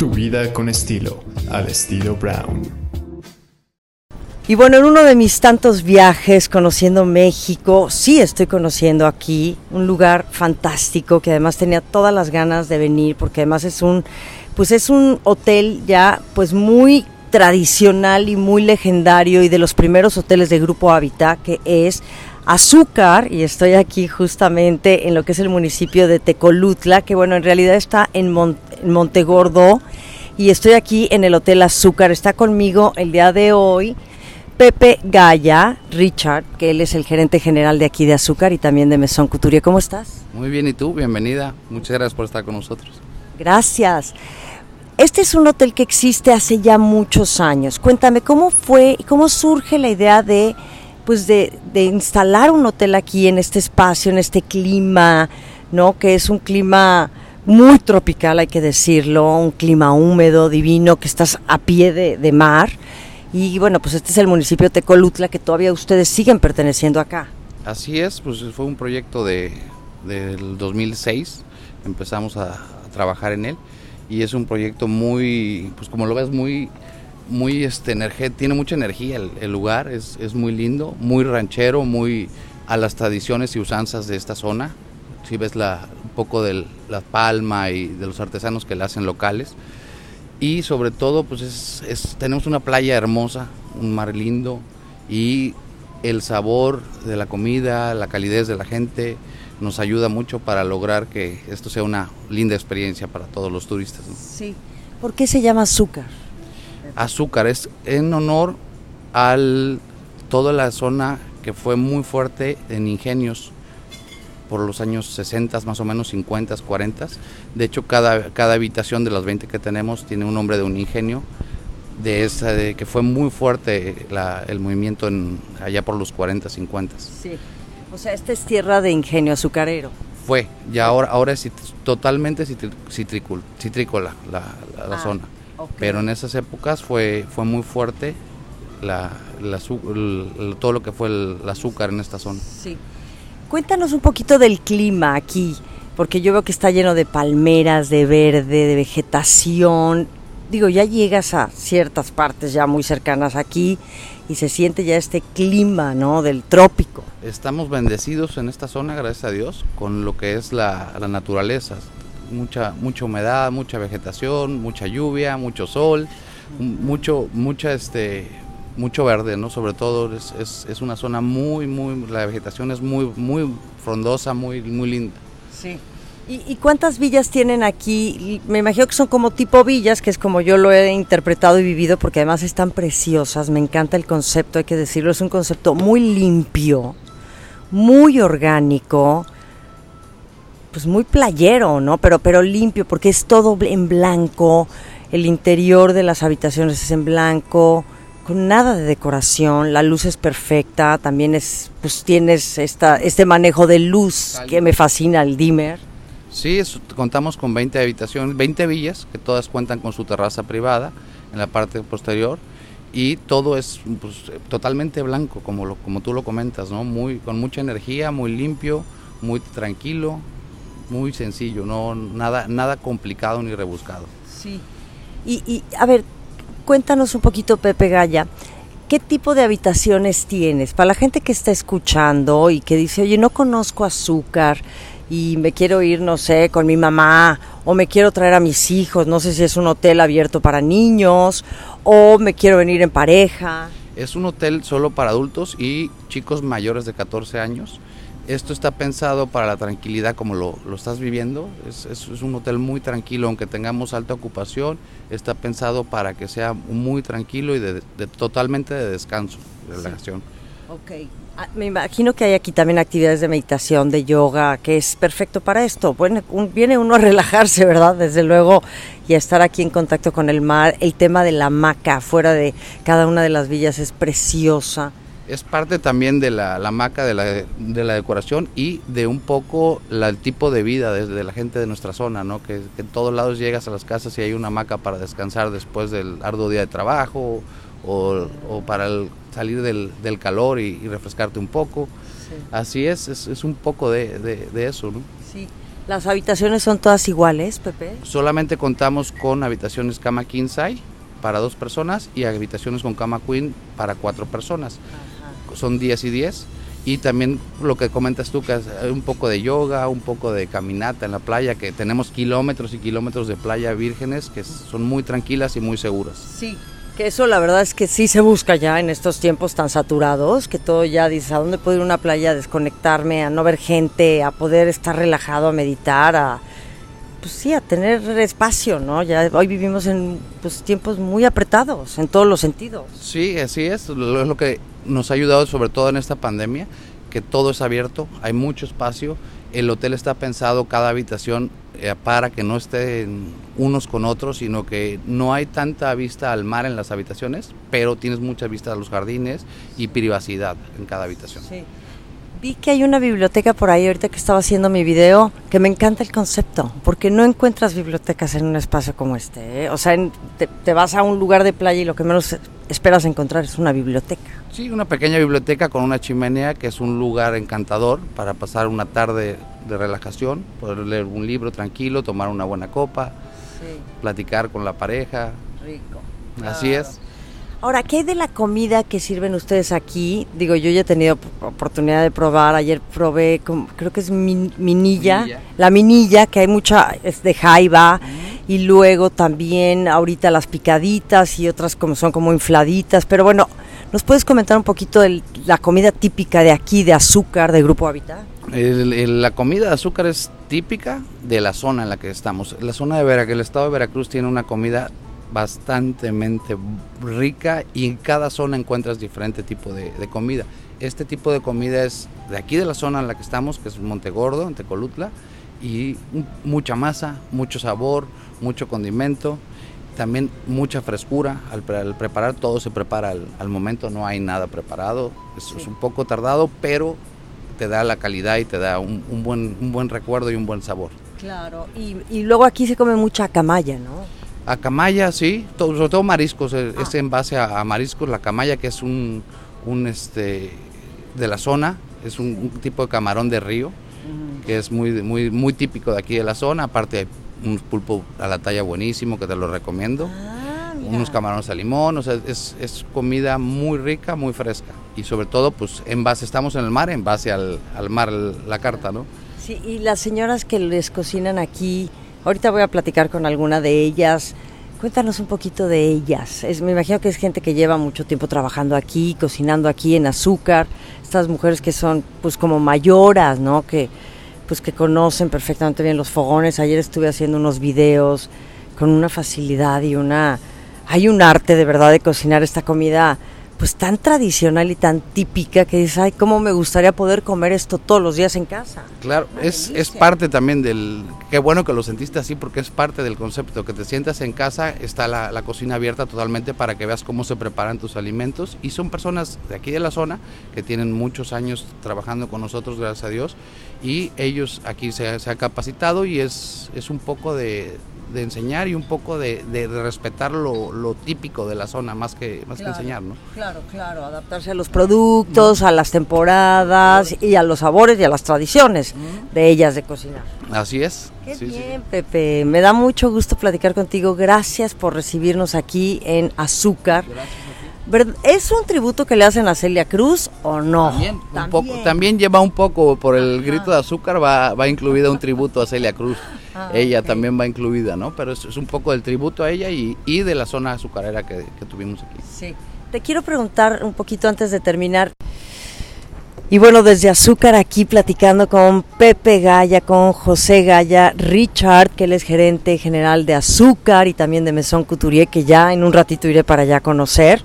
Tu vida con estilo, al estilo Brown. Y bueno, en uno de mis tantos viajes conociendo México, sí estoy conociendo aquí un lugar fantástico que además tenía todas las ganas de venir porque además es un pues es un hotel ya pues muy tradicional y muy legendario y de los primeros hoteles de Grupo Habitat que es Azúcar y estoy aquí justamente en lo que es el municipio de Tecolutla, que bueno, en realidad está en, en Montegordo y estoy aquí en el Hotel Azúcar. Está conmigo el día de hoy Pepe Gaya, Richard, que él es el gerente general de aquí de Azúcar y también de Mesón Couturier. ¿Cómo estás? Muy bien, ¿y tú? Bienvenida. Muchas gracias por estar con nosotros. Gracias. Este es un hotel que existe hace ya muchos años. Cuéntame, ¿cómo fue y cómo surge la idea de pues de, instalar un hotel aquí en este espacio, en este clima, ¿no? Que es un clima muy tropical, hay que decirlo, un clima húmedo, divino, que estás a pie de, mar. Y bueno, pues este es el municipio de Tecolutla que todavía ustedes siguen perteneciendo acá. Así es, pues fue un proyecto de, del 2006, empezamos a, a trabajar en él y es un proyecto muy, pues como lo ves, muy muy este, energía, tiene mucha energía el, lugar, es, es, muy lindo, muy ranchero, muy a las tradiciones y usanzas de esta zona. Si ves la, un poco de la palma y de los artesanos que la hacen locales. Y sobre todo, pues es, tenemos una playa hermosa, un mar lindo y el sabor de la comida, la calidez de la gente nos ayuda mucho para lograr que esto sea una linda experiencia para todos los turistas. Sí. ¿Por qué se llama azúcar? Azúcar. Es en honor a toda la zona que fue muy fuerte en ingenios por los años 60, más o menos 50, 40. De hecho, cada, cada habitación de las 20 que tenemos tiene un nombre de un ingenio, de esa de que fue muy fuerte el movimiento en, allá por los 40, 50. Sí, o sea, esta es tierra de ingenio azucarero. Fue, ya ahora, ahora es totalmente citrícola la, la ah. zona. Pero en esas épocas fue, fue muy fuerte la, todo lo que fue el, azúcar en esta zona. Sí. Cuéntanos un poquito del clima aquí, porque yo veo que está lleno de palmeras, de verde, de vegetación. Digo, ya llegas a ciertas partes ya muy cercanas aquí y se siente ya este clima, ¿no? Del trópico. Estamos bendecidos en esta zona, gracias a Dios, con lo que es la, la naturaleza mucha, mucha humedad, mucha vegetación, mucha lluvia, mucho sol, mucho, mucha este, mucho verde, ¿no? Sobre todo es, es, una zona muy, muy, la vegetación es muy, muy frondosa, muy, muy linda. Sí. ¿Y, cuántas villas tienen aquí? Me imagino que son como tipo villas, que es como yo lo he interpretado y vivido, porque además están preciosas. Me encanta el concepto, hay que decirlo. Es un concepto muy limpio, muy orgánico pues muy playero, ¿no? Pero, pero limpio, porque es todo en blanco, el interior de las habitaciones es en blanco, con nada de decoración, la luz es perfecta, también es, pues tienes esta, este manejo de luz que me fascina, el dimmer. Sí, contamos con 20 habitaciones, 20 villas, que todas cuentan con su terraza privada en la parte posterior y todo es pues, totalmente blanco, como, lo, como tú lo comentas, ¿no? Muy, con mucha energía, muy limpio, muy tranquilo, muy sencillo, no nada, nada complicado ni rebuscado. Sí. Y, y a ver, cuéntanos un poquito, Pepe Gaya, ¿qué tipo de habitaciones tienes? Para la gente que está escuchando y que dice, oye, no conozco azúcar y me quiero ir, no sé, con mi mamá o me quiero traer a mis hijos, no sé si es un hotel abierto para niños o me quiero venir en pareja. Es un hotel solo para adultos y chicos mayores de 14 años esto está pensado para la tranquilidad como lo, estás viviendo. Es, es, un hotel muy tranquilo, aunque tengamos alta ocupación, está pensado para que sea muy tranquilo y de, totalmente de descanso, de relajación. Ok. Ah, me imagino que hay aquí también actividades de meditación, de yoga, que es perfecto para esto. Bueno, viene uno a relajarse, ¿verdad? Desde luego, y a estar aquí en contacto con el mar. El tema de la hamaca fuera de cada una de las villas es preciosa es parte también de la, la maca, de la, de la, decoración y de un poco el tipo de vida de, la gente de nuestra zona, ¿no? Que, en todos lados llegas a las casas y hay una maca para descansar después del arduo día de trabajo o, para salir del, del calor y, refrescarte un poco. Así es, es, es, un poco de, de, eso, ¿no? Sí. ¿Las habitaciones son todas iguales, Pepe? Solamente contamos con habitaciones cama king size para dos personas y habitaciones con cama queen para cuatro personas. Son 10 y 10 y también lo que comentas tú, que es un poco de yoga, un poco de caminata en la playa, que tenemos kilómetros y kilómetros de playa vírgenes que son muy tranquilas y muy seguras. Sí, que eso la verdad es que sí se busca ya en estos tiempos tan saturados, que todo ya dices, ¿a dónde puedo ir a una playa a desconectarme, a no ver gente, a poder estar relajado, a meditar, a pues sí, a tener espacio, ¿no? Ya hoy vivimos en pues, tiempos muy apretados en todos los sentidos. Sí, así es, lo, es lo que nos ha ayudado sobre todo en esta pandemia, que todo es abierto, hay mucho espacio, el hotel está pensado cada habitación eh, para que no estén unos con otros, sino que no hay tanta vista al mar en las habitaciones, pero tienes mucha vista a los jardines y privacidad en cada habitación. Sí. Vi que hay una biblioteca por ahí ahorita que estaba haciendo mi video, que me encanta el concepto, porque no encuentras bibliotecas en un espacio como este. ¿eh? O sea, te, te, vas a un lugar de playa y lo que menos esperas encontrar es una biblioteca. Sí, una pequeña biblioteca con una chimenea que es un lugar encantador para pasar una tarde de relajación, poder leer un libro tranquilo, tomar una buena copa, Sí. platicar con la pareja. Rico. Así es. Ahora, ¿qué hay de la comida que sirven ustedes aquí? Digo, yo ya he tenido oportunidad de probar. Ayer probé, creo que es min, minilla, Minilla. la minilla, que hay mucha, es de jaiba. Y luego también ahorita las picaditas y otras como son como infladitas. Pero bueno, ¿nos puedes comentar un poquito de la comida típica de aquí, de azúcar, de Grupo el- la comida de azúcar es típica de la zona en la que estamos. La zona de Veracruz, el estado de Veracruz tiene una comida bastantemente rica y en cada zona encuentras diferente tipo de, de comida. Este tipo de comida es de aquí de la zona en la que estamos, que es Montegordo, en Tecolutla, y mucha masa, mucho sabor, mucho condimento, también mucha frescura. Al, pre- al preparar todo se prepara al, al momento, no hay nada preparado. Es, es un poco tardado, pero te da la calidad y te da un, un buen, un buen recuerdo y un buen sabor. Claro. Y, y luego aquí se come mucha camaya, ¿no? Acamaya, sí, todo- sobre todo mariscos, eh, es en base a, a mariscos, la camaya que es un, un este de la zona, es un, un tipo de camarón de río que es muy, muy, muy típico de aquí de la zona, aparte hay un pulpo a la talla buenísimo que te lo recomiendo, Ah, unos camarones a limón, o sea, es, es comida muy rica, muy fresca. Y sobre todo pues en base, estamos en el mar, en base al, al mar la carta, ¿no? Sí, y las señoras que les cocinan aquí, ahorita voy a platicar con alguna de ellas. Cuéntanos un poquito de ellas. Me imagino que es gente que lleva mucho tiempo trabajando aquí, cocinando aquí en azúcar. Estas mujeres que son pues como mayoras, ¿no? Que pues que conocen perfectamente bien los fogones. Ayer estuve haciendo unos videos con una facilidad y una hay un arte de verdad de cocinar esta comida pues tan tradicional y tan típica que dices, ay, cómo me gustaría poder comer esto todos los días en casa. Claro, es, es parte también del... Qué bueno que lo sentiste así porque es parte del concepto, que te sientas en casa, está la, la cocina abierta totalmente para que veas cómo se preparan tus alimentos y son personas de aquí de la zona que tienen muchos años trabajando con nosotros, gracias a Dios, y ellos aquí se, se han capacitado y es, es un poco de, de enseñar y un poco de, de respetar lo, lo típico de la zona, más que, más Claro. que enseñar, ¿no? Claro, claro, adaptarse a los productos, a las temporadas y a los sabores y a las tradiciones de ellas de cocinar. Así es. Qué Sí, sí, sí. bien, Pepe. Me da mucho gusto platicar contigo. Gracias por recibirnos aquí en Azúcar. Ver- ¿Es un tributo que le hacen a Celia Cruz o no? También, un poco, también lleva un poco por el grito de azúcar, va, va incluida un tributo a Celia Cruz. Ah, ella también va incluida, ¿no? Pero es, es un poco del tributo a ella y, y de la zona azucarera que, que tuvimos aquí. Sí. Te quiero preguntar un poquito antes de terminar. Y bueno, desde Azúcar aquí platicando con Pepe Gaya, con José Gaya, Richard, que él es gerente general de Azúcar y también de Mesón Couturier, que ya en un ratito iré para allá a conocer.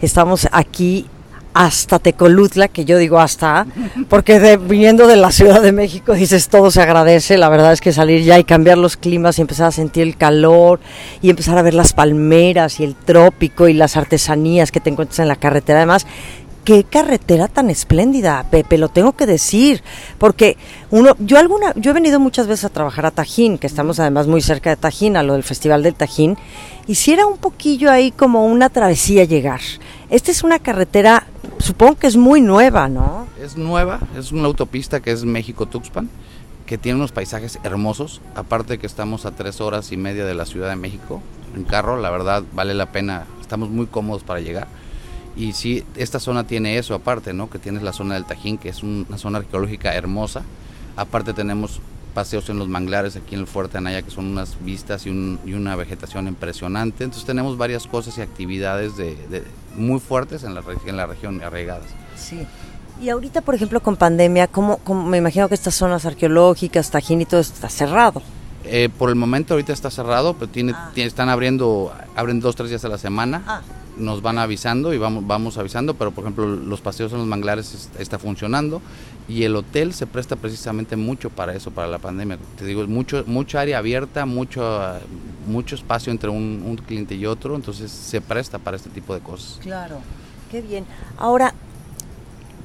Estamos aquí hasta Tecolutla, que yo digo hasta, porque de- viniendo de la Ciudad de México dices todo se agradece, la verdad es que salir ya y cambiar los climas y empezar a sentir el calor y empezar a ver las palmeras y el trópico y las artesanías que te encuentras en la carretera, además qué carretera tan espléndida, Pepe, lo tengo que decir, porque uno, yo alguna, yo he venido muchas veces a trabajar a Tajín, que estamos además muy cerca de Tajín, a lo del Festival del Tajín, y si era un poquillo ahí como una travesía llegar. Esta es una carretera, supongo que es muy nueva, ¿no? Es nueva, es una autopista que es México-Tuxpan que tiene unos paisajes hermosos, aparte que estamos a tres horas y media de la Ciudad de México en carro, la verdad vale la pena, estamos muy cómodos para llegar. Y sí, esta zona tiene eso aparte, ¿no? Que tienes la zona del Tajín, que es una zona arqueológica hermosa. Aparte tenemos paseos en los manglares aquí en el Fuerte Anaya, que son unas vistas y, una vegetación impresionante. Entonces tenemos varias cosas y actividades de, muy fuertes en la, en la región arraigadas. Sí. Y ahorita, por ejemplo, con pandemia, ¿cómo, me imagino que estas zonas arqueológicas, Tajín y todo está cerrado? Eh, por el momento ahorita está cerrado, pero tiene, ah. están abriendo, abren dos, tres días a la semana. Ah. Nos van avisando y vamos, vamos avisando, pero por ejemplo los paseos en los manglares está, funcionando y el hotel se presta precisamente mucho para eso, para la pandemia. Te digo, mucho, mucha área abierta, mucho, mucho espacio entre un, un cliente y otro, entonces se presta para este tipo de cosas. Claro, qué bien. Ahora,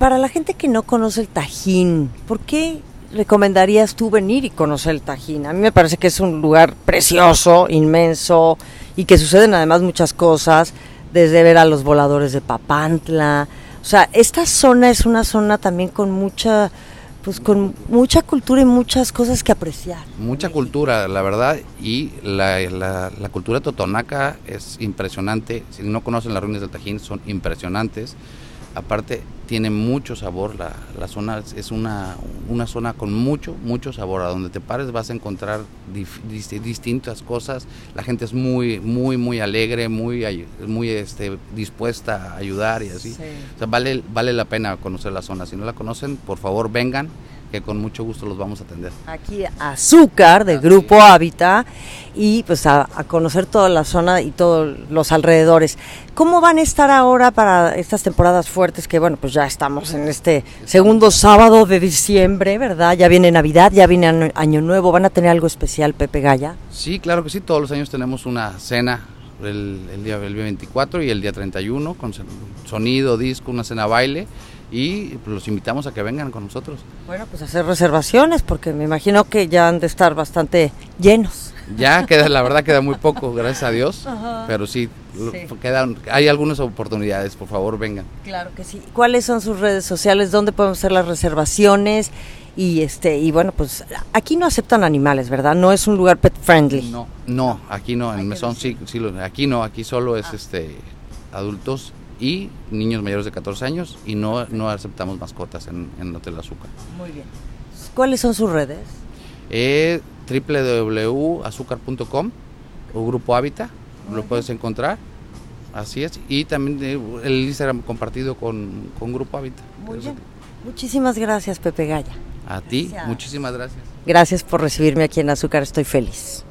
para la gente que no conoce el Tajín, ¿por qué recomendarías tú venir y conocer el Tajín? A mí me parece que es un lugar precioso, inmenso y que suceden además muchas cosas, desde ver a los voladores de Papantla. O sea, esta zona es una zona también con mucha pues con mucha cultura y muchas cosas que apreciar. Mucha cultura, la verdad, y la, la, cultura totonaca es impresionante. Si no conocen las ruinas del Tajín, son impresionantes. Aparte, tiene mucho sabor, la, la zona es una, una, zona con mucho, mucho sabor. A donde te pares vas a encontrar distintas cosas. La gente es muy, muy, muy alegre, muy, muy este, dispuesta a ayudar y así. O sea, vale, vale la pena conocer la zona. Si no la conocen, por favor vengan que con mucho gusto los vamos a atender. Aquí Azúcar de Grupo Hábitat y pues a, conocer toda la zona y todos los alrededores. ¿Cómo van a estar ahora para estas temporadas fuertes que bueno, pues ya estamos en este segundo sábado de diciembre, ¿verdad? Ya viene Navidad, ya viene Año Nuevo, ¿van a tener algo especial Pepe Gaya? Sí, claro que sí, todos los años tenemos una cena el, el, día, el día 24 y el día 31 con sonido, disco, una cena baile y pues, los invitamos a que vengan con nosotros. Bueno, pues hacer reservaciones porque me imagino que ya han de estar bastante llenos. Ya queda, la verdad queda muy poco, gracias a Dios, pero sí, Quedan, hay algunas oportunidades, por favor vengan. Claro que sí. ¿Cuáles son sus redes sociales? ¿Dónde podemos hacer las reservaciones? Y este y bueno, pues aquí no aceptan animales, ¿verdad? No es un lugar pet friendly. No, no, aquí no, en Mesón sí, sí, aquí no, aquí solo es ah. este adultos y niños mayores de 14 años y no, no aceptamos mascotas en, en Hotel Azúcar. Muy bien. ¿Cuáles son sus redes? Eh, www.azúcar.com o Grupo Hábitat, lo puedes encontrar. Así es. Y también eh, el Instagram compartido con, con Grupo Hábitat. Muy bien. Muchísimas gracias, Pepe Gaya. A ti, muchísimas gracias. Gracias por recibirme aquí en Azúcar, estoy feliz.